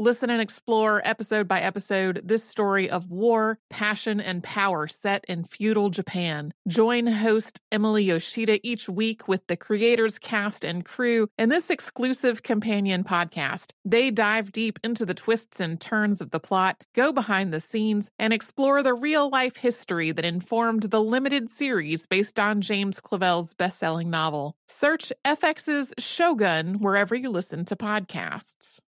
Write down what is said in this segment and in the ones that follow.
Listen and explore episode by episode this story of war, passion, and power set in feudal Japan. Join host Emily Yoshida each week with the creators, cast, and crew in this exclusive companion podcast. They dive deep into the twists and turns of the plot, go behind the scenes, and explore the real life history that informed the limited series based on James Clavell's best selling novel. Search FX's Shogun wherever you listen to podcasts.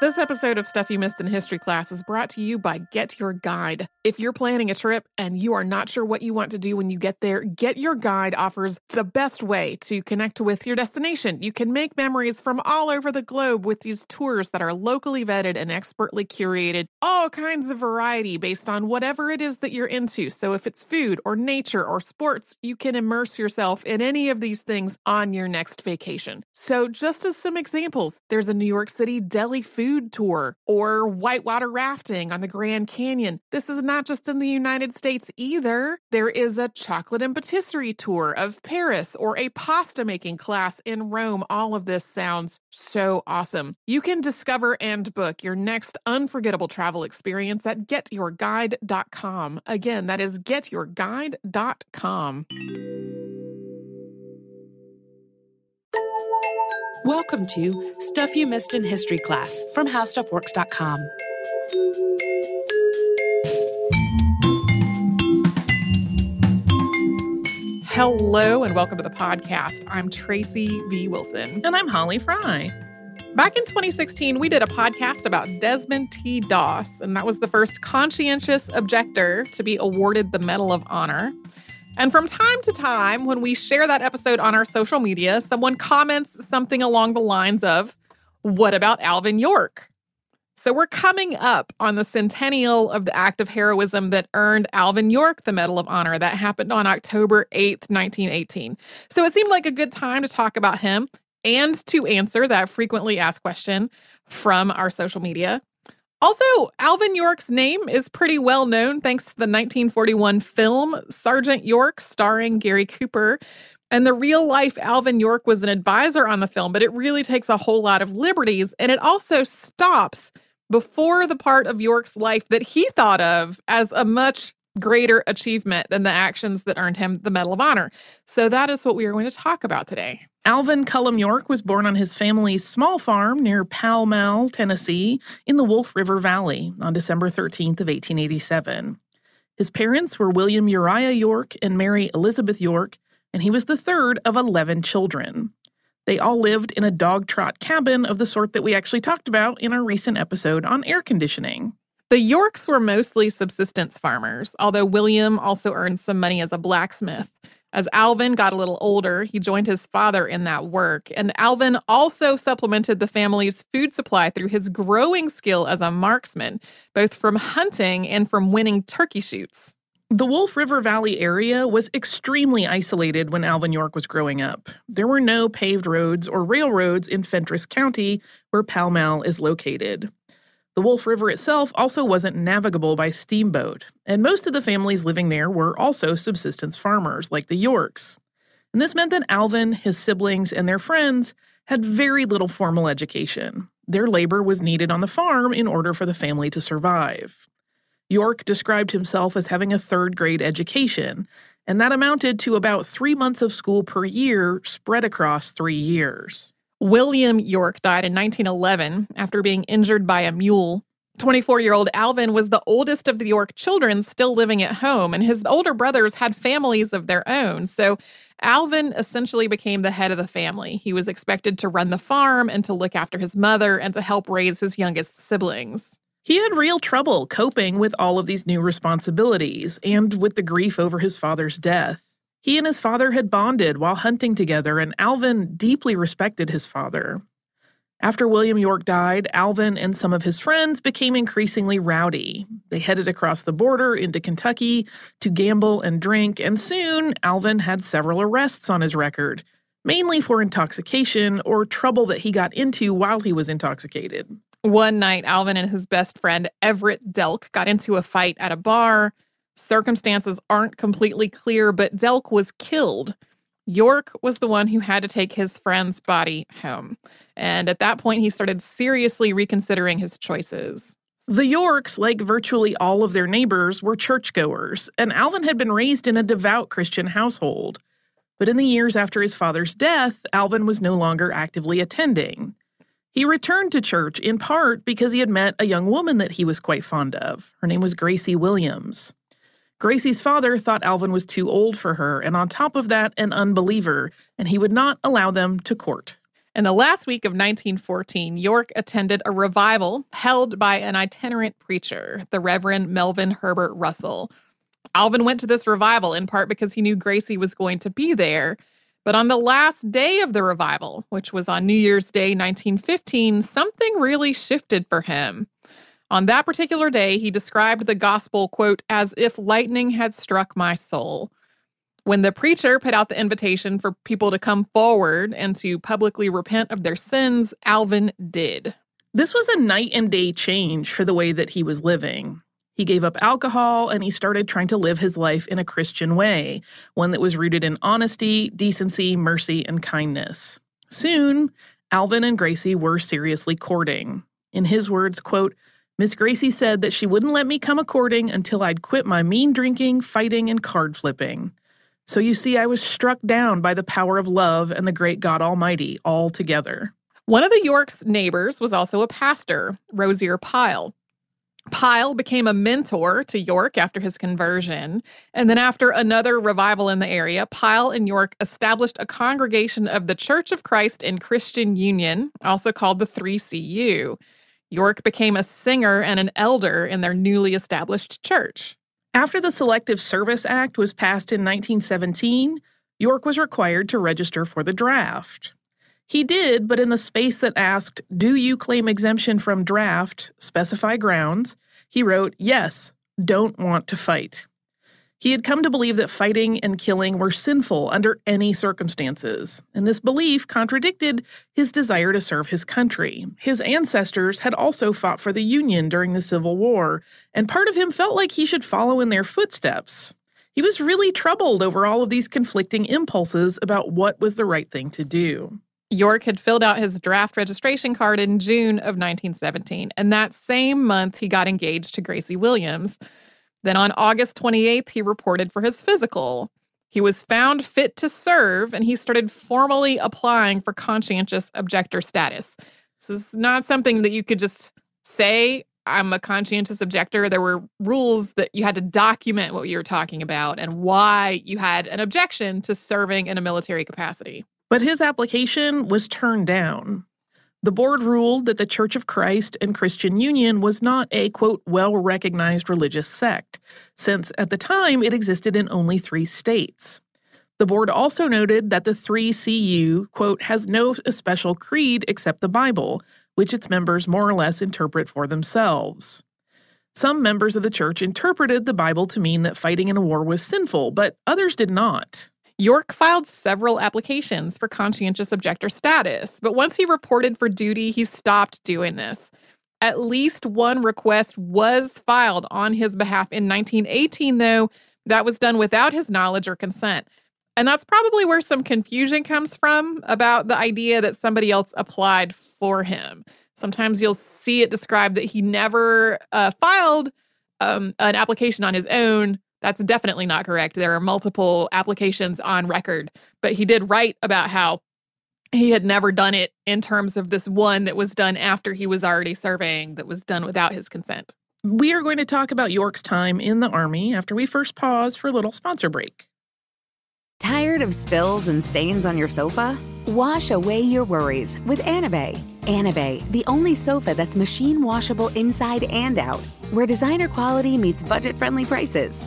This episode of Stuff You Missed in History class is brought to you by Get Your Guide. If you're planning a trip and you are not sure what you want to do when you get there, Get Your Guide offers the best way to connect with your destination. You can make memories from all over the globe with these tours that are locally vetted and expertly curated, all kinds of variety based on whatever it is that you're into. So if it's food or nature or sports, you can immerse yourself in any of these things on your next vacation. So just as some examples, there's a New York City deli food food tour or whitewater rafting on the Grand Canyon. This is not just in the United States either. There is a chocolate and patisserie tour of Paris or a pasta making class in Rome. All of this sounds so awesome. You can discover and book your next unforgettable travel experience at getyourguide.com. Again, that is getyourguide.com. Welcome to Stuff You Missed in History class from HowStuffWorks.com. Hello and welcome to the podcast. I'm Tracy V. Wilson. And I'm Holly Fry. Back in 2016, we did a podcast about Desmond T. Doss, and that was the first conscientious objector to be awarded the Medal of Honor. And from time to time, when we share that episode on our social media, someone comments something along the lines of, What about Alvin York? So we're coming up on the centennial of the act of heroism that earned Alvin York the Medal of Honor. That happened on October 8th, 1918. So it seemed like a good time to talk about him and to answer that frequently asked question from our social media. Also, Alvin York's name is pretty well known thanks to the 1941 film Sergeant York, starring Gary Cooper. And the real life Alvin York was an advisor on the film, but it really takes a whole lot of liberties. And it also stops before the part of York's life that he thought of as a much greater achievement than the actions that earned him the Medal of Honor. So that is what we are going to talk about today. Alvin Cullum York was born on his family's small farm near Pall Mall, Tennessee, in the Wolf River Valley on December 13th of 1887. His parents were William Uriah York and Mary Elizabeth York, and he was the third of 11 children. They all lived in a dog trot cabin of the sort that we actually talked about in our recent episode on air conditioning. The Yorks were mostly subsistence farmers, although William also earned some money as a blacksmith. As Alvin got a little older, he joined his father in that work, and Alvin also supplemented the family's food supply through his growing skill as a marksman, both from hunting and from winning turkey shoots. The Wolf River Valley area was extremely isolated when Alvin York was growing up. There were no paved roads or railroads in Fentress County, where Pall Mall is located. The Wolf River itself also wasn't navigable by steamboat, and most of the families living there were also subsistence farmers, like the Yorks. And this meant that Alvin, his siblings, and their friends had very little formal education. Their labor was needed on the farm in order for the family to survive. York described himself as having a third grade education, and that amounted to about three months of school per year spread across three years. William York died in 1911 after being injured by a mule. 24 year old Alvin was the oldest of the York children still living at home, and his older brothers had families of their own. So Alvin essentially became the head of the family. He was expected to run the farm and to look after his mother and to help raise his youngest siblings. He had real trouble coping with all of these new responsibilities and with the grief over his father's death. He and his father had bonded while hunting together, and Alvin deeply respected his father. After William York died, Alvin and some of his friends became increasingly rowdy. They headed across the border into Kentucky to gamble and drink, and soon Alvin had several arrests on his record, mainly for intoxication or trouble that he got into while he was intoxicated. One night, Alvin and his best friend Everett Delk got into a fight at a bar. Circumstances aren't completely clear, but Delk was killed. York was the one who had to take his friend's body home. And at that point, he started seriously reconsidering his choices. The Yorks, like virtually all of their neighbors, were churchgoers, and Alvin had been raised in a devout Christian household. But in the years after his father's death, Alvin was no longer actively attending. He returned to church in part because he had met a young woman that he was quite fond of. Her name was Gracie Williams. Gracie's father thought Alvin was too old for her, and on top of that, an unbeliever, and he would not allow them to court. In the last week of 1914, York attended a revival held by an itinerant preacher, the Reverend Melvin Herbert Russell. Alvin went to this revival in part because he knew Gracie was going to be there, but on the last day of the revival, which was on New Year's Day 1915, something really shifted for him. On that particular day, he described the gospel, quote, as if lightning had struck my soul. When the preacher put out the invitation for people to come forward and to publicly repent of their sins, Alvin did. This was a night and day change for the way that he was living. He gave up alcohol and he started trying to live his life in a Christian way, one that was rooted in honesty, decency, mercy, and kindness. Soon, Alvin and Gracie were seriously courting. In his words, quote, Miss Gracie said that she wouldn't let me come a courting until I'd quit my mean drinking, fighting, and card flipping. So you see, I was struck down by the power of love and the great God Almighty all together. One of the York's neighbors was also a pastor, Rosier Pile. Pile became a mentor to York after his conversion. And then, after another revival in the area, Pile and York established a congregation of the Church of Christ in Christian Union, also called the 3CU. York became a singer and an elder in their newly established church. After the Selective Service Act was passed in 1917, York was required to register for the draft. He did, but in the space that asked, Do you claim exemption from draft? Specify grounds, he wrote, Yes, don't want to fight. He had come to believe that fighting and killing were sinful under any circumstances, and this belief contradicted his desire to serve his country. His ancestors had also fought for the Union during the Civil War, and part of him felt like he should follow in their footsteps. He was really troubled over all of these conflicting impulses about what was the right thing to do. York had filled out his draft registration card in June of 1917, and that same month he got engaged to Gracie Williams. Then on August 28th, he reported for his physical. He was found fit to serve, and he started formally applying for conscientious objector status. This is not something that you could just say, I'm a conscientious objector. There were rules that you had to document what you were talking about and why you had an objection to serving in a military capacity. But his application was turned down. The board ruled that the Church of Christ and Christian Union was not a, quote, well recognized religious sect, since at the time it existed in only three states. The board also noted that the 3CU, quote, has no special creed except the Bible, which its members more or less interpret for themselves. Some members of the church interpreted the Bible to mean that fighting in a war was sinful, but others did not. York filed several applications for conscientious objector status, but once he reported for duty, he stopped doing this. At least one request was filed on his behalf in 1918, though, that was done without his knowledge or consent. And that's probably where some confusion comes from about the idea that somebody else applied for him. Sometimes you'll see it described that he never uh, filed um, an application on his own. That's definitely not correct. There are multiple applications on record, but he did write about how he had never done it in terms of this one that was done after he was already surveying, that was done without his consent. We are going to talk about York's time in the Army after we first pause for a little sponsor break. Tired of spills and stains on your sofa? Wash away your worries with Anabei. Anabei, the only sofa that's machine washable inside and out, where designer quality meets budget friendly prices.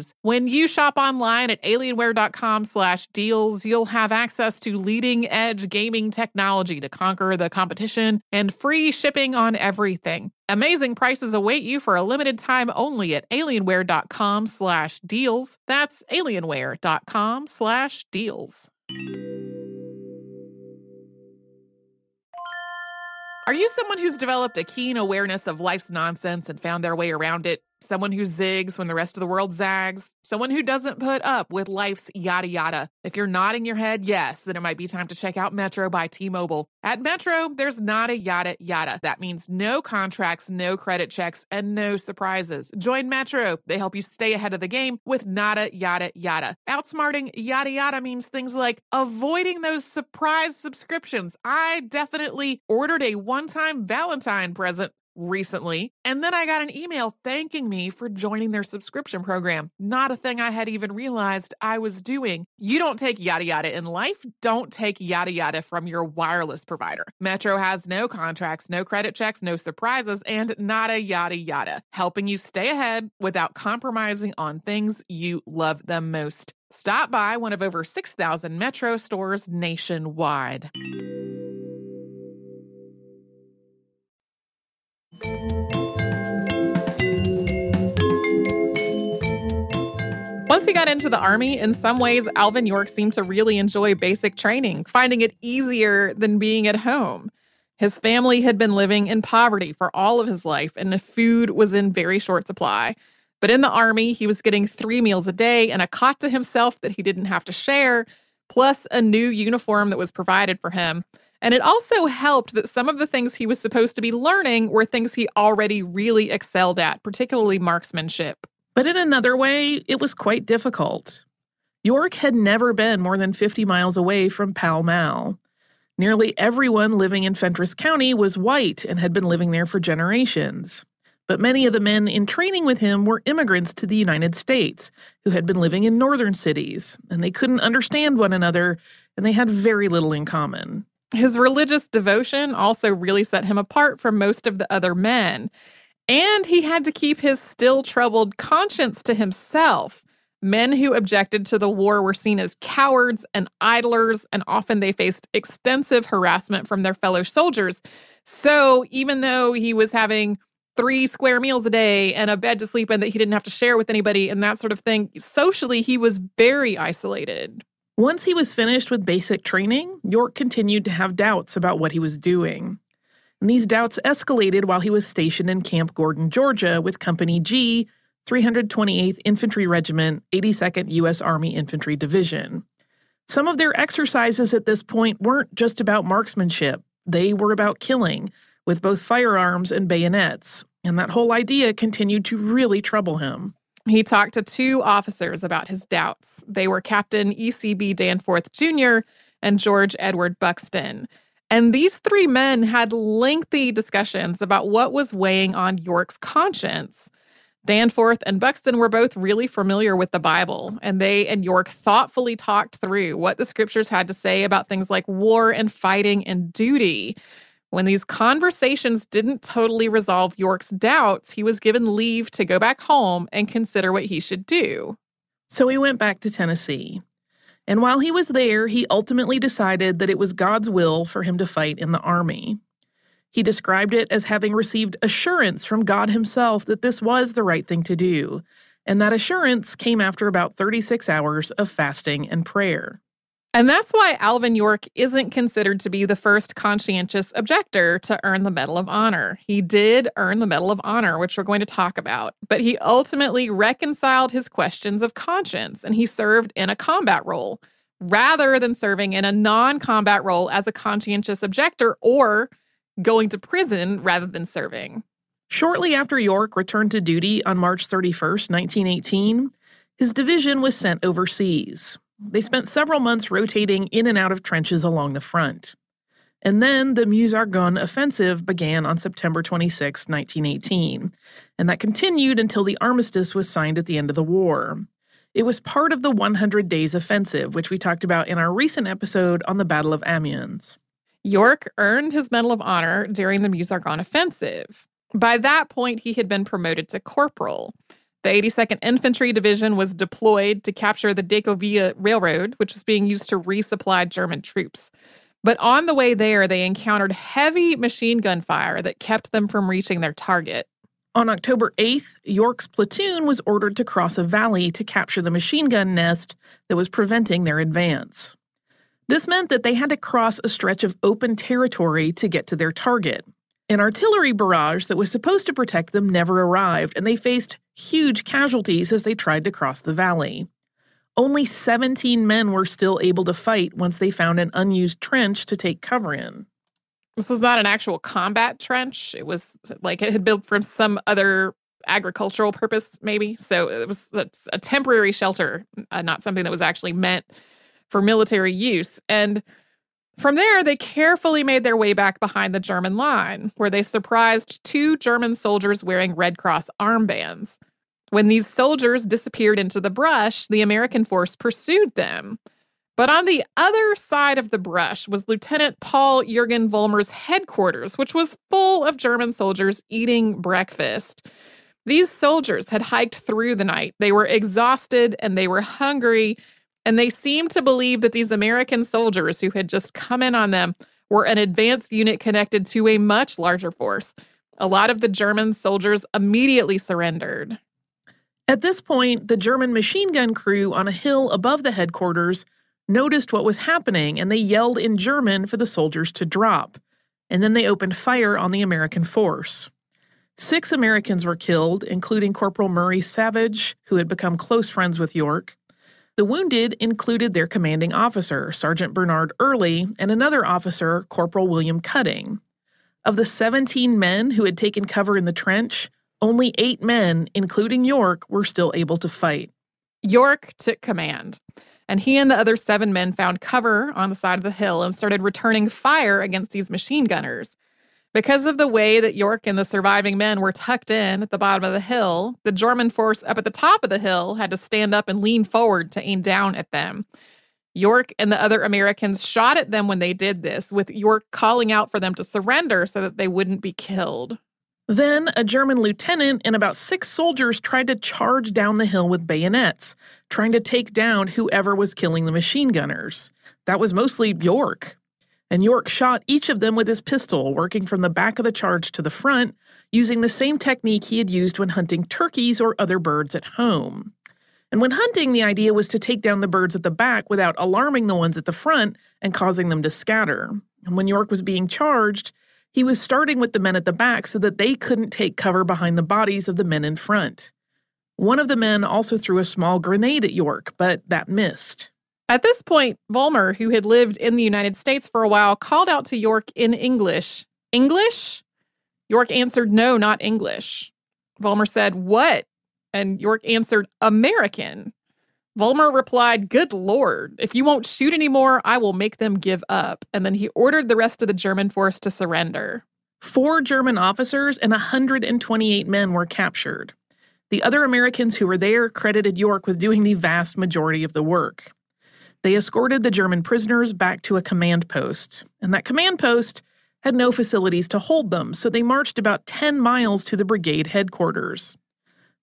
When you shop online at alienware.com slash deals, you'll have access to leading edge gaming technology to conquer the competition and free shipping on everything. Amazing prices await you for a limited time only at alienware.com slash deals. That's alienware.com slash deals. Are you someone who's developed a keen awareness of life's nonsense and found their way around it? Someone who zigs when the rest of the world zags? Someone who doesn't put up with life's yada yada? If you're nodding your head yes, then it might be time to check out Metro by T Mobile. At Metro, there's not a yada yada. That means no contracts, no credit checks, and no surprises. Join Metro. They help you stay ahead of the game with nada yada yada. Outsmarting yada yada means things like avoiding those surprise subscriptions. I definitely ordered a one time Valentine present recently. And then I got an email thanking me for joining their subscription program. Not a thing I had even realized I was doing. You don't take yada yada in life. Don't take yada yada from your wireless provider. Metro has no contracts, no credit checks, no surprises, and nada yada yada, helping you stay ahead without compromising on things you love the most. Stop by one of over 6,000 Metro stores nationwide. Once he got into the Army, in some ways, Alvin York seemed to really enjoy basic training, finding it easier than being at home. His family had been living in poverty for all of his life, and the food was in very short supply. But in the Army, he was getting three meals a day and a cot to himself that he didn't have to share, plus a new uniform that was provided for him. And it also helped that some of the things he was supposed to be learning were things he already really excelled at, particularly marksmanship. But in another way, it was quite difficult. York had never been more than 50 miles away from Pall Mall. Nearly everyone living in Fentress County was white and had been living there for generations. But many of the men in training with him were immigrants to the United States who had been living in northern cities, and they couldn't understand one another, and they had very little in common. His religious devotion also really set him apart from most of the other men. And he had to keep his still troubled conscience to himself. Men who objected to the war were seen as cowards and idlers, and often they faced extensive harassment from their fellow soldiers. So, even though he was having three square meals a day and a bed to sleep in that he didn't have to share with anybody and that sort of thing, socially, he was very isolated. Once he was finished with basic training, York continued to have doubts about what he was doing and these doubts escalated while he was stationed in Camp Gordon, Georgia, with Company G, 328th Infantry Regiment, 82nd U.S. Army Infantry Division. Some of their exercises at this point weren't just about marksmanship, they were about killing, with both firearms and bayonets, and that whole idea continued to really trouble him. He talked to two officers about his doubts. They were Captain E.C.B. Danforth Jr. and George Edward Buxton. And these three men had lengthy discussions about what was weighing on York's conscience. Danforth and Buxton were both really familiar with the Bible, and they and York thoughtfully talked through what the scriptures had to say about things like war and fighting and duty. When these conversations didn't totally resolve York's doubts, he was given leave to go back home and consider what he should do. So he went back to Tennessee. And while he was there, he ultimately decided that it was God's will for him to fight in the army. He described it as having received assurance from God Himself that this was the right thing to do, and that assurance came after about 36 hours of fasting and prayer. And that's why Alvin York isn't considered to be the first conscientious objector to earn the Medal of Honor. He did earn the Medal of Honor, which we're going to talk about, but he ultimately reconciled his questions of conscience and he served in a combat role rather than serving in a non combat role as a conscientious objector or going to prison rather than serving. Shortly after York returned to duty on March 31st, 1918, his division was sent overseas. They spent several months rotating in and out of trenches along the front. And then the Meuse-Argonne offensive began on September 26, 1918, and that continued until the armistice was signed at the end of the war. It was part of the 100 Days Offensive, which we talked about in our recent episode on the Battle of Amiens. York earned his Medal of Honor during the Meuse-Argonne offensive. By that point, he had been promoted to corporal. The 82nd Infantry Division was deployed to capture the Decauville Railroad, which was being used to resupply German troops. But on the way there, they encountered heavy machine gun fire that kept them from reaching their target. On October 8th, York's platoon was ordered to cross a valley to capture the machine gun nest that was preventing their advance. This meant that they had to cross a stretch of open territory to get to their target. An artillery barrage that was supposed to protect them never arrived, and they faced huge casualties as they tried to cross the valley. Only 17 men were still able to fight once they found an unused trench to take cover in. This was not an actual combat trench. It was like it had built for some other agricultural purpose, maybe. So it was a, a temporary shelter, uh, not something that was actually meant for military use. And from there, they carefully made their way back behind the German line, where they surprised two German soldiers wearing Red Cross armbands. When these soldiers disappeared into the brush, the American force pursued them. But on the other side of the brush was Lieutenant Paul Jurgen Vollmer's headquarters, which was full of German soldiers eating breakfast. These soldiers had hiked through the night. They were exhausted and they were hungry, and they seemed to believe that these American soldiers who had just come in on them were an advanced unit connected to a much larger force. A lot of the German soldiers immediately surrendered. At this point, the German machine gun crew on a hill above the headquarters noticed what was happening and they yelled in German for the soldiers to drop. And then they opened fire on the American force. Six Americans were killed, including Corporal Murray Savage, who had become close friends with York. The wounded included their commanding officer, Sergeant Bernard Early, and another officer, Corporal William Cutting. Of the 17 men who had taken cover in the trench, only eight men, including York, were still able to fight. York took command, and he and the other seven men found cover on the side of the hill and started returning fire against these machine gunners. Because of the way that York and the surviving men were tucked in at the bottom of the hill, the German force up at the top of the hill had to stand up and lean forward to aim down at them. York and the other Americans shot at them when they did this, with York calling out for them to surrender so that they wouldn't be killed. Then a German lieutenant and about six soldiers tried to charge down the hill with bayonets, trying to take down whoever was killing the machine gunners. That was mostly York. And York shot each of them with his pistol, working from the back of the charge to the front, using the same technique he had used when hunting turkeys or other birds at home. And when hunting, the idea was to take down the birds at the back without alarming the ones at the front and causing them to scatter. And when York was being charged, he was starting with the men at the back so that they couldn't take cover behind the bodies of the men in front. One of the men also threw a small grenade at York, but that missed. At this point, Vollmer, who had lived in the United States for a while, called out to York in English. English? York answered, No, not English. Vollmer said, What? And York answered, American. Vollmer replied, Good Lord, if you won't shoot anymore, I will make them give up. And then he ordered the rest of the German force to surrender. Four German officers and 128 men were captured. The other Americans who were there credited York with doing the vast majority of the work. They escorted the German prisoners back to a command post, and that command post had no facilities to hold them, so they marched about 10 miles to the brigade headquarters.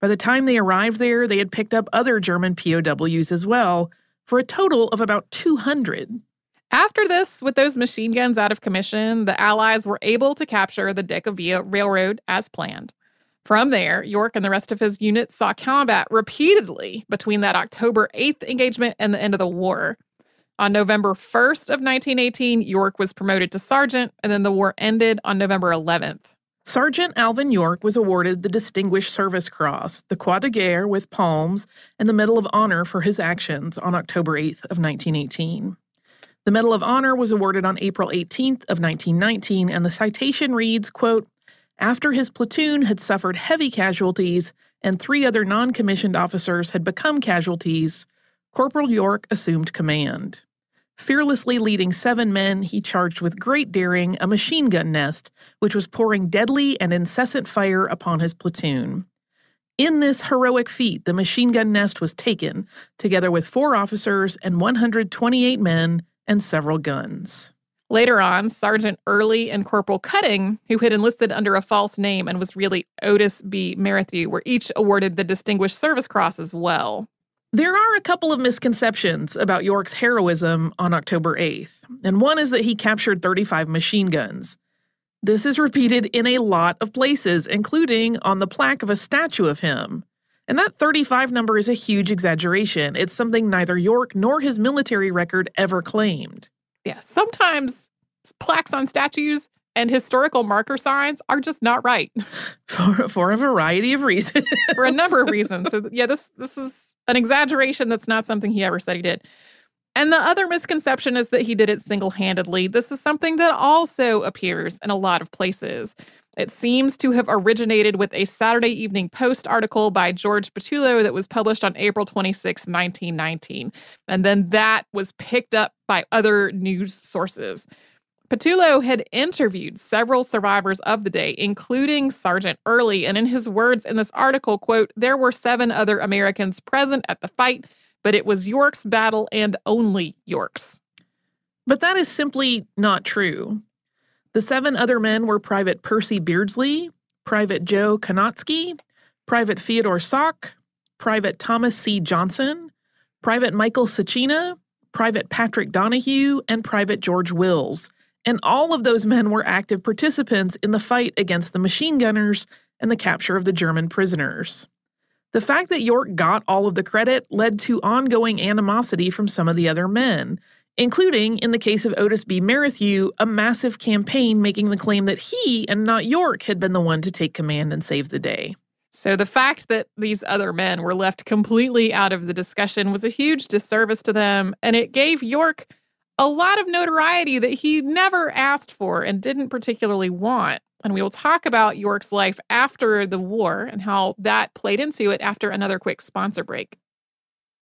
By the time they arrived there, they had picked up other German POWs as well, for a total of about 200. After this, with those machine guns out of commission, the Allies were able to capture the Decauville Railroad as planned. From there, York and the rest of his unit saw combat repeatedly between that October 8th engagement and the end of the war. On November 1st of 1918, York was promoted to sergeant, and then the war ended on November 11th. Sergeant Alvin York was awarded the Distinguished Service Cross, the Croix de Guerre with palms, and the Medal of Honor for his actions on October 8th of 1918. The Medal of Honor was awarded on April 18th of 1919, and the citation reads, quote, after his platoon had suffered heavy casualties and three other non commissioned officers had become casualties, Corporal York assumed command. Fearlessly leading seven men, he charged with great daring a machine gun nest, which was pouring deadly and incessant fire upon his platoon. In this heroic feat, the machine gun nest was taken, together with four officers and 128 men and several guns. Later on, Sergeant Early and Corporal Cutting, who had enlisted under a false name and was really Otis B. Merrithew, were each awarded the Distinguished Service Cross as well. There are a couple of misconceptions about York's heroism on October 8th, and one is that he captured 35 machine guns. This is repeated in a lot of places, including on the plaque of a statue of him. And that 35 number is a huge exaggeration. It's something neither York nor his military record ever claimed. Yeah, sometimes plaques on statues and historical marker signs are just not right for for a variety of reasons. for a number of reasons. So yeah, this this is an exaggeration that's not something he ever said he did. And the other misconception is that he did it single handedly. This is something that also appears in a lot of places. It seems to have originated with a Saturday Evening Post article by George Pattullo that was published on April 26, 1919. And then that was picked up by other news sources. Pattullo had interviewed several survivors of the day, including Sergeant Early, and in his words in this article, quote, there were seven other Americans present at the fight, but it was York's battle and only York's. But that is simply not true. The seven other men were Private Percy Beardsley, Private Joe Konotsky, Private Theodore Sock, Private Thomas C. Johnson, Private Michael Sacina, Private Patrick Donahue, and Private George Wills and all of those men were active participants in the fight against the machine gunners and the capture of the German prisoners. The fact that York got all of the credit led to ongoing animosity from some of the other men, including, in the case of Otis B. Merrithew, a massive campaign making the claim that he and not York had been the one to take command and save the day. So the fact that these other men were left completely out of the discussion was a huge disservice to them, and it gave York a lot of notoriety that he never asked for and didn't particularly want. And we will talk about York's life after the war and how that played into it after another quick sponsor break.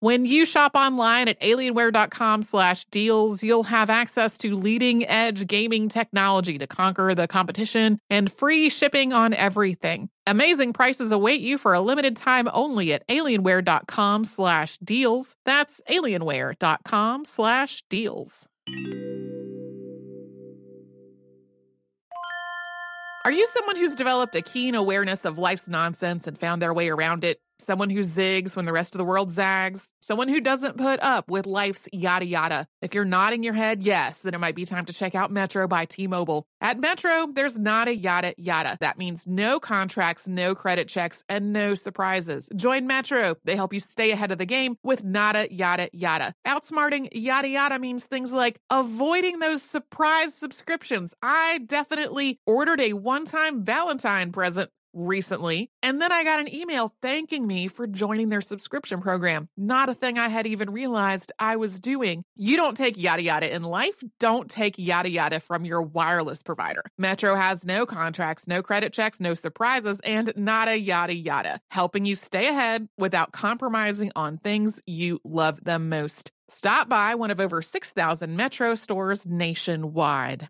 When you shop online at alienware.com slash deals, you'll have access to leading edge gaming technology to conquer the competition and free shipping on everything. Amazing prices await you for a limited time only at alienware.com slash deals. That's alienware.com slash deals. Are you someone who's developed a keen awareness of life's nonsense and found their way around it? Someone who zigs when the rest of the world zags, someone who doesn't put up with life's yada yada. If you're nodding your head yes, then it might be time to check out Metro by T-Mobile. At Metro, there's not a yada yada. That means no contracts, no credit checks, and no surprises. Join Metro. They help you stay ahead of the game with nada yada yada. Outsmarting yada yada means things like avoiding those surprise subscriptions. I definitely ordered a one-time Valentine present recently. And then I got an email thanking me for joining their subscription program. Not a thing I had even realized I was doing. You don't take yada yada in life. Don't take yada yada from your wireless provider. Metro has no contracts, no credit checks, no surprises, and nada yada yada, helping you stay ahead without compromising on things you love the most. Stop by one of over 6,000 Metro stores nationwide.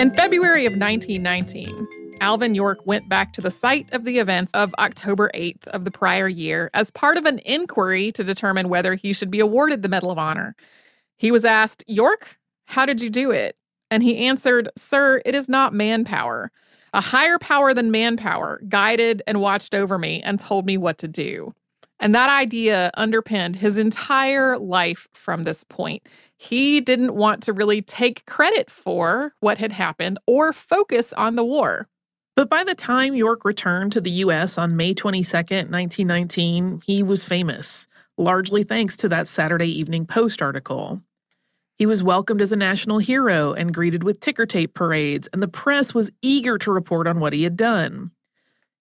In February of 1919, Alvin York went back to the site of the events of October 8th of the prior year as part of an inquiry to determine whether he should be awarded the Medal of Honor. He was asked, York, how did you do it? And he answered, Sir, it is not manpower. A higher power than manpower guided and watched over me and told me what to do. And that idea underpinned his entire life from this point. He didn't want to really take credit for what had happened or focus on the war. But by the time York returned to the U.S. on May 22, 1919, he was famous, largely thanks to that Saturday Evening Post article. He was welcomed as a national hero and greeted with ticker tape parades, and the press was eager to report on what he had done.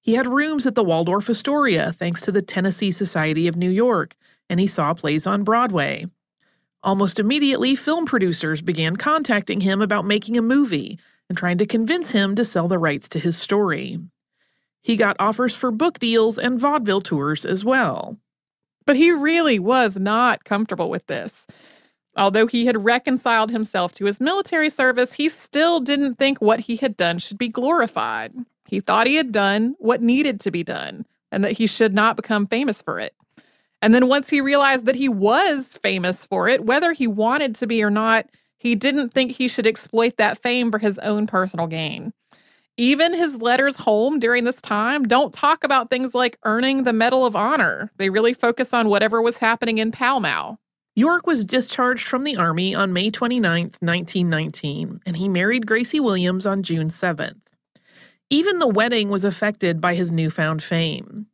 He had rooms at the Waldorf Astoria thanks to the Tennessee Society of New York, and he saw plays on Broadway. Almost immediately, film producers began contacting him about making a movie and trying to convince him to sell the rights to his story. He got offers for book deals and vaudeville tours as well. But he really was not comfortable with this. Although he had reconciled himself to his military service, he still didn't think what he had done should be glorified. He thought he had done what needed to be done and that he should not become famous for it. And then once he realized that he was famous for it, whether he wanted to be or not, he didn't think he should exploit that fame for his own personal gain. Even his letters home during this time don't talk about things like earning the Medal of Honor. They really focus on whatever was happening in Pall Mall. York was discharged from the Army on May 29, 1919, and he married Gracie Williams on June 7th. Even the wedding was affected by his newfound fame.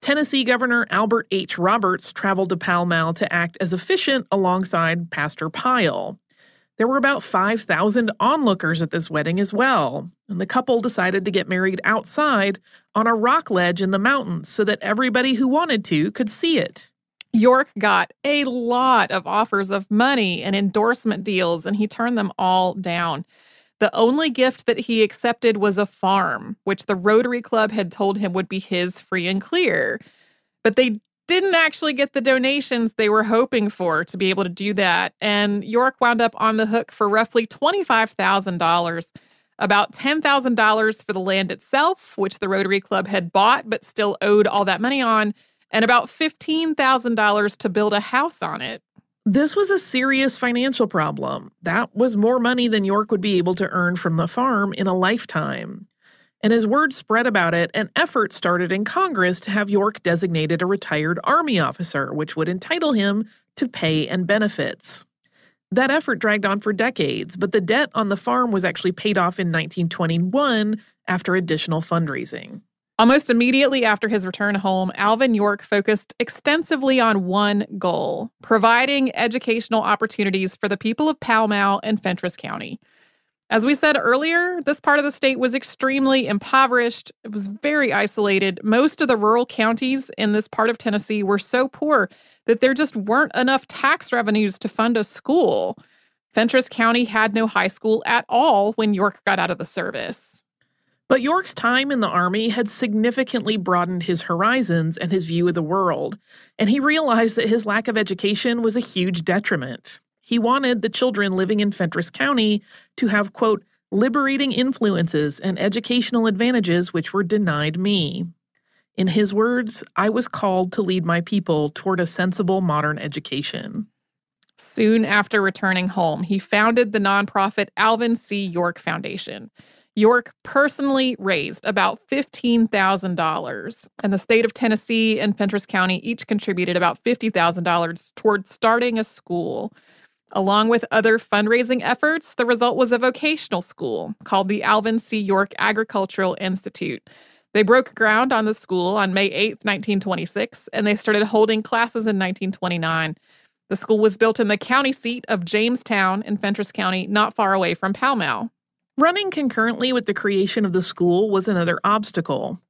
Tennessee Governor Albert H. Roberts traveled to Pall Mall to act as officiant alongside Pastor Pile. There were about 5,000 onlookers at this wedding as well, and the couple decided to get married outside on a rock ledge in the mountains so that everybody who wanted to could see it. York got a lot of offers of money and endorsement deals, and he turned them all down. The only gift that he accepted was a farm, which the Rotary Club had told him would be his free and clear. But they didn't actually get the donations they were hoping for to be able to do that. And York wound up on the hook for roughly $25,000, about $10,000 for the land itself, which the Rotary Club had bought but still owed all that money on, and about $15,000 to build a house on it. This was a serious financial problem. That was more money than York would be able to earn from the farm in a lifetime. And as word spread about it, an effort started in Congress to have York designated a retired Army officer, which would entitle him to pay and benefits. That effort dragged on for decades, but the debt on the farm was actually paid off in 1921 after additional fundraising. Almost immediately after his return home, Alvin York focused extensively on one goal providing educational opportunities for the people of Pall Mall and Fentress County. As we said earlier, this part of the state was extremely impoverished. It was very isolated. Most of the rural counties in this part of Tennessee were so poor that there just weren't enough tax revenues to fund a school. Fentress County had no high school at all when York got out of the service. But York's time in the Army had significantly broadened his horizons and his view of the world, and he realized that his lack of education was a huge detriment. He wanted the children living in Fentress County to have, quote, liberating influences and educational advantages which were denied me. In his words, I was called to lead my people toward a sensible modern education. Soon after returning home, he founded the nonprofit Alvin C. York Foundation. York personally raised about $15,000, and the state of Tennessee and Fentress County each contributed about $50,000 toward starting a school. Along with other fundraising efforts, the result was a vocational school called the Alvin C. York Agricultural Institute. They broke ground on the school on May 8, 1926, and they started holding classes in 1929. The school was built in the county seat of Jamestown in Fentress County, not far away from Pall Mall. Running concurrently with the creation of the school was another obstacle.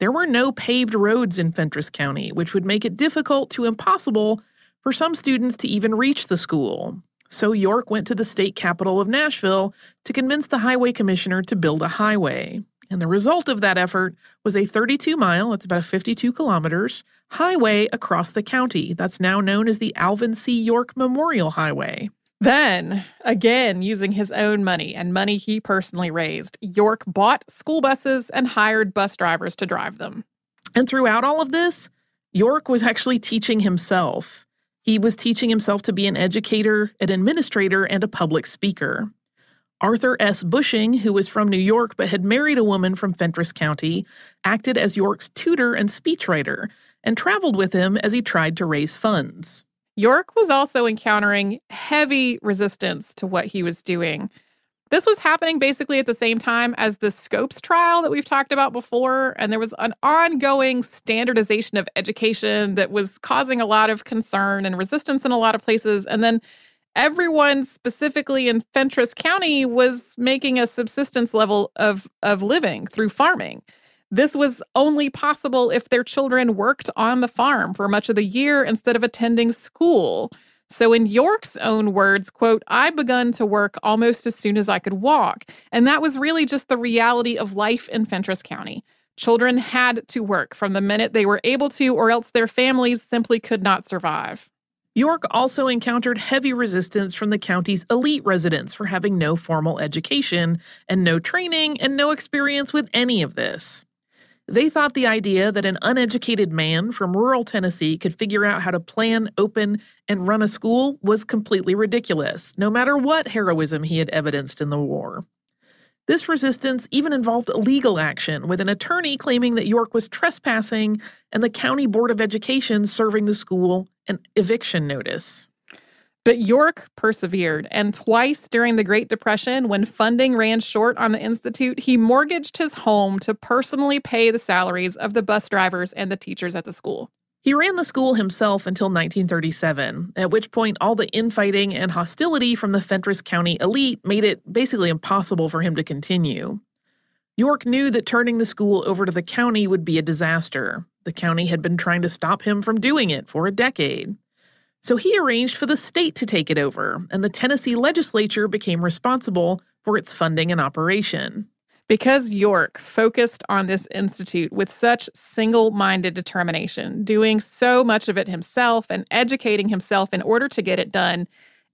There were no paved roads in Fentress County, which would make it difficult to impossible for some students to even reach the school. So York went to the state capital of Nashville to convince the highway commissioner to build a highway. And the result of that effort was a 32 mile, that's about 52 kilometers, highway across the county that's now known as the Alvin C. York Memorial Highway. Then, again, using his own money and money he personally raised, York bought school buses and hired bus drivers to drive them. And throughout all of this, York was actually teaching himself. He was teaching himself to be an educator, an administrator, and a public speaker. Arthur S. Bushing, who was from New York but had married a woman from Fentress County, acted as York's tutor and speechwriter and traveled with him as he tried to raise funds. York was also encountering heavy resistance to what he was doing. This was happening basically at the same time as the Scopes trial that we've talked about before. And there was an ongoing standardization of education that was causing a lot of concern and resistance in a lot of places. And then everyone, specifically in Fentress County, was making a subsistence level of, of living through farming. This was only possible if their children worked on the farm for much of the year instead of attending school. So in York's own words, quote, I begun to work almost as soon as I could walk. And that was really just the reality of life in Fentress County. Children had to work from the minute they were able to, or else their families simply could not survive. York also encountered heavy resistance from the county's elite residents for having no formal education and no training and no experience with any of this. They thought the idea that an uneducated man from rural Tennessee could figure out how to plan, open, and run a school was completely ridiculous, no matter what heroism he had evidenced in the war. This resistance even involved legal action, with an attorney claiming that York was trespassing and the County Board of Education serving the school an eviction notice. But York persevered, and twice during the Great Depression, when funding ran short on the Institute, he mortgaged his home to personally pay the salaries of the bus drivers and the teachers at the school. He ran the school himself until 1937, at which point all the infighting and hostility from the Fentress County elite made it basically impossible for him to continue. York knew that turning the school over to the county would be a disaster. The county had been trying to stop him from doing it for a decade. So he arranged for the state to take it over, and the Tennessee legislature became responsible for its funding and operation. Because York focused on this institute with such single minded determination, doing so much of it himself and educating himself in order to get it done,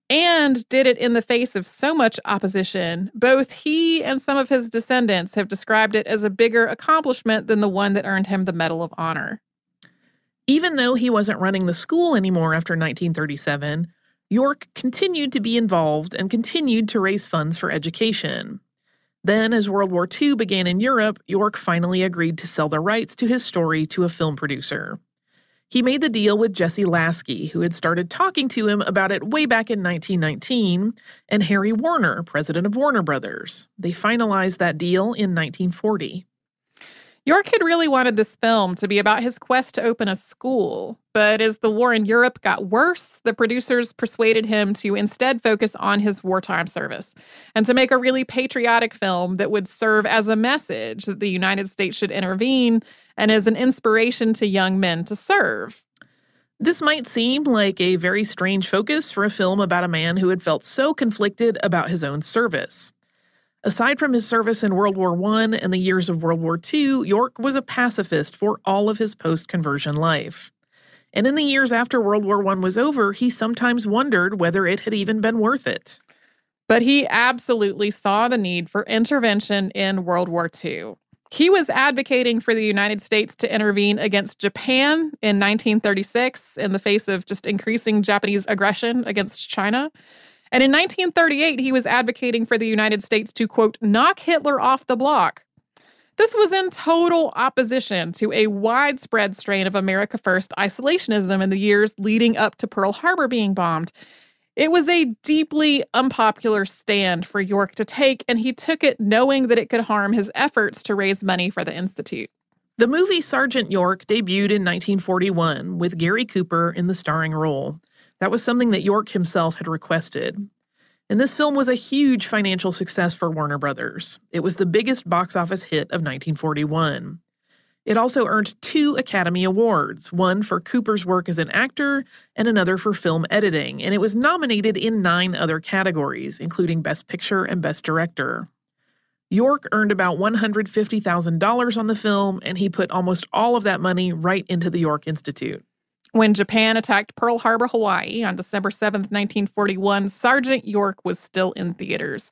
and did it in the face of so much opposition, both he and some of his descendants have described it as a bigger accomplishment than the one that earned him the Medal of Honor. Even though he wasn't running the school anymore after 1937, York continued to be involved and continued to raise funds for education. Then, as World War II began in Europe, York finally agreed to sell the rights to his story to a film producer. He made the deal with Jesse Lasky, who had started talking to him about it way back in 1919, and Harry Warner, president of Warner Brothers. They finalized that deal in 1940. York had really wanted this film to be about his quest to open a school, but as the war in Europe got worse, the producers persuaded him to instead focus on his wartime service and to make a really patriotic film that would serve as a message that the United States should intervene and as an inspiration to young men to serve. This might seem like a very strange focus for a film about a man who had felt so conflicted about his own service. Aside from his service in World War I and the years of World War II, York was a pacifist for all of his post conversion life. And in the years after World War I was over, he sometimes wondered whether it had even been worth it. But he absolutely saw the need for intervention in World War II. He was advocating for the United States to intervene against Japan in 1936 in the face of just increasing Japanese aggression against China. And in 1938, he was advocating for the United States to, quote, knock Hitler off the block. This was in total opposition to a widespread strain of America First isolationism in the years leading up to Pearl Harbor being bombed. It was a deeply unpopular stand for York to take, and he took it knowing that it could harm his efforts to raise money for the Institute. The movie Sergeant York debuted in 1941 with Gary Cooper in the starring role. That was something that York himself had requested. And this film was a huge financial success for Warner Brothers. It was the biggest box office hit of 1941. It also earned two Academy Awards, one for Cooper's work as an actor and another for film editing, and it was nominated in nine other categories, including Best Picture and Best Director. York earned about $150,000 on the film, and he put almost all of that money right into the York Institute. When Japan attacked Pearl Harbor, Hawaii on December 7, 1941, Sergeant York was still in theaters.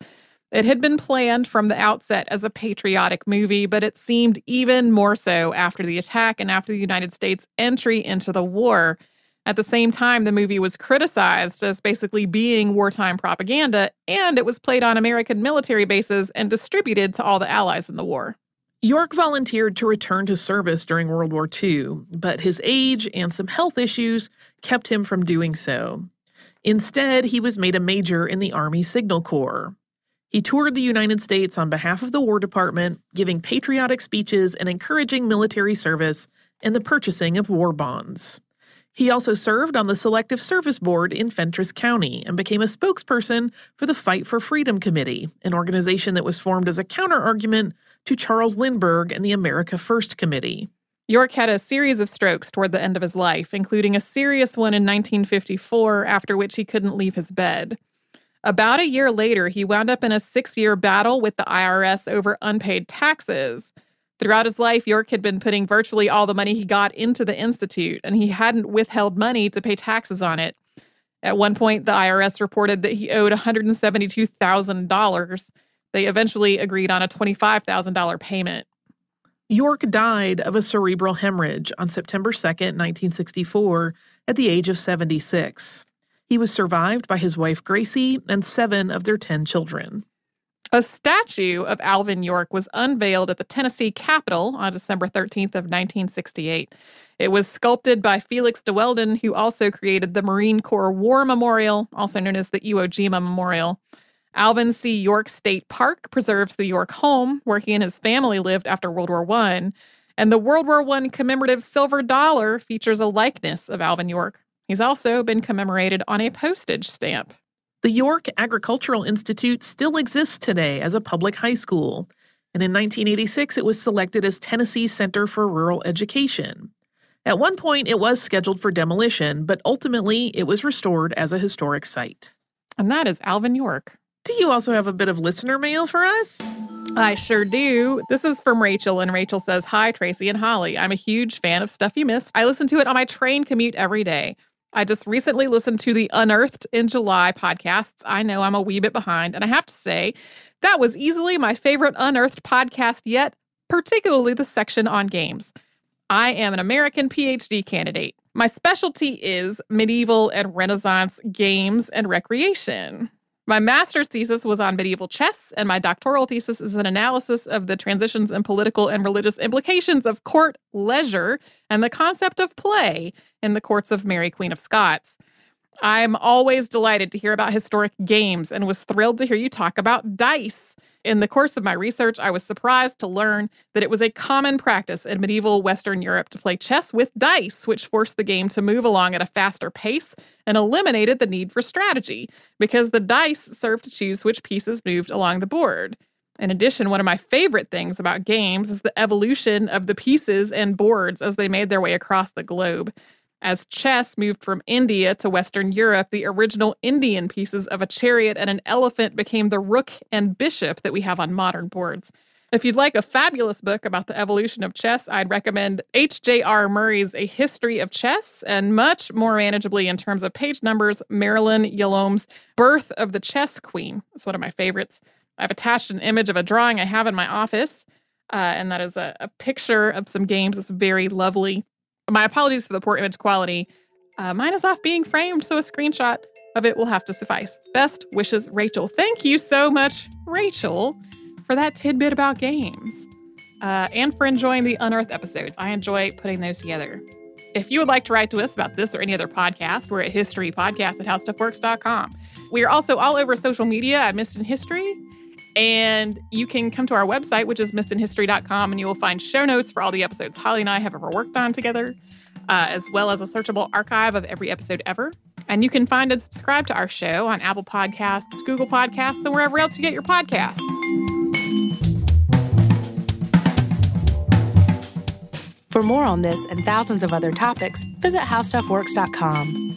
It had been planned from the outset as a patriotic movie, but it seemed even more so after the attack and after the United States' entry into the war. At the same time, the movie was criticized as basically being wartime propaganda, and it was played on American military bases and distributed to all the allies in the war. York volunteered to return to service during World War II, but his age and some health issues kept him from doing so. Instead, he was made a major in the Army Signal Corps. He toured the United States on behalf of the War Department, giving patriotic speeches and encouraging military service and the purchasing of war bonds. He also served on the Selective Service Board in Fentress County and became a spokesperson for the Fight for Freedom Committee, an organization that was formed as a counterargument to Charles Lindbergh and the America First Committee. York had a series of strokes toward the end of his life, including a serious one in 1954, after which he couldn't leave his bed. About a year later, he wound up in a six year battle with the IRS over unpaid taxes. Throughout his life, York had been putting virtually all the money he got into the Institute, and he hadn't withheld money to pay taxes on it. At one point, the IRS reported that he owed $172,000. They eventually agreed on a $25,000 payment. York died of a cerebral hemorrhage on September 2, 1964, at the age of 76. He was survived by his wife Gracie and seven of their 10 children. A statue of Alvin York was unveiled at the Tennessee Capitol on December 13th of 1968. It was sculpted by Felix de Weldon, who also created the Marine Corps War Memorial, also known as the Iwo Jima Memorial. Alvin C. York State Park preserves the York home where he and his family lived after World War I. And the World War I commemorative silver dollar features a likeness of Alvin York. He's also been commemorated on a postage stamp. The York Agricultural Institute still exists today as a public high school, and in 1986 it was selected as Tennessee's Center for Rural Education. At one point, it was scheduled for demolition, but ultimately it was restored as a historic site. And that is Alvin York. Do you also have a bit of listener mail for us? I sure do. This is from Rachel, and Rachel says, Hi, Tracy and Holly. I'm a huge fan of Stuff You Missed. I listen to it on my train commute every day. I just recently listened to the Unearthed in July podcasts. I know I'm a wee bit behind, and I have to say, that was easily my favorite Unearthed podcast yet, particularly the section on games. I am an American PhD candidate. My specialty is medieval and Renaissance games and recreation. My master's thesis was on medieval chess, and my doctoral thesis is an analysis of the transitions and political and religious implications of court leisure and the concept of play in the courts of Mary, Queen of Scots. I'm always delighted to hear about historic games and was thrilled to hear you talk about dice. In the course of my research, I was surprised to learn that it was a common practice in medieval Western Europe to play chess with dice, which forced the game to move along at a faster pace and eliminated the need for strategy, because the dice served to choose which pieces moved along the board. In addition, one of my favorite things about games is the evolution of the pieces and boards as they made their way across the globe. As chess moved from India to Western Europe, the original Indian pieces of a chariot and an elephant became the rook and bishop that we have on modern boards. If you'd like a fabulous book about the evolution of chess, I'd recommend H.J.R. Murray's A History of Chess, and much more manageably in terms of page numbers, Marilyn Yalom's Birth of the Chess Queen. It's one of my favorites. I've attached an image of a drawing I have in my office, uh, and that is a, a picture of some games. It's very lovely. My apologies for the poor image quality. Uh, mine is off being framed, so a screenshot of it will have to suffice. Best wishes, Rachel. Thank you so much, Rachel, for that tidbit about games uh, and for enjoying the Unearthed episodes. I enjoy putting those together. If you would like to write to us about this or any other podcast, we're at historypodcast at howstuffworks.com. We are also all over social media at Missed in History. And you can come to our website, which is missedinhistory.com, and you will find show notes for all the episodes Holly and I have ever worked on together, uh, as well as a searchable archive of every episode ever. And you can find and subscribe to our show on Apple Podcasts, Google Podcasts, and wherever else you get your podcasts. For more on this and thousands of other topics, visit howstuffworks.com.